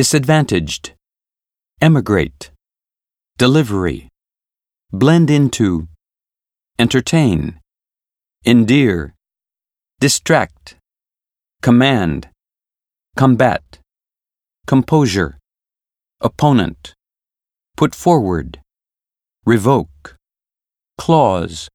disadvantaged, emigrate, delivery, blend into, entertain, endear, distract, command, combat, composure, opponent, put forward, revoke, clause,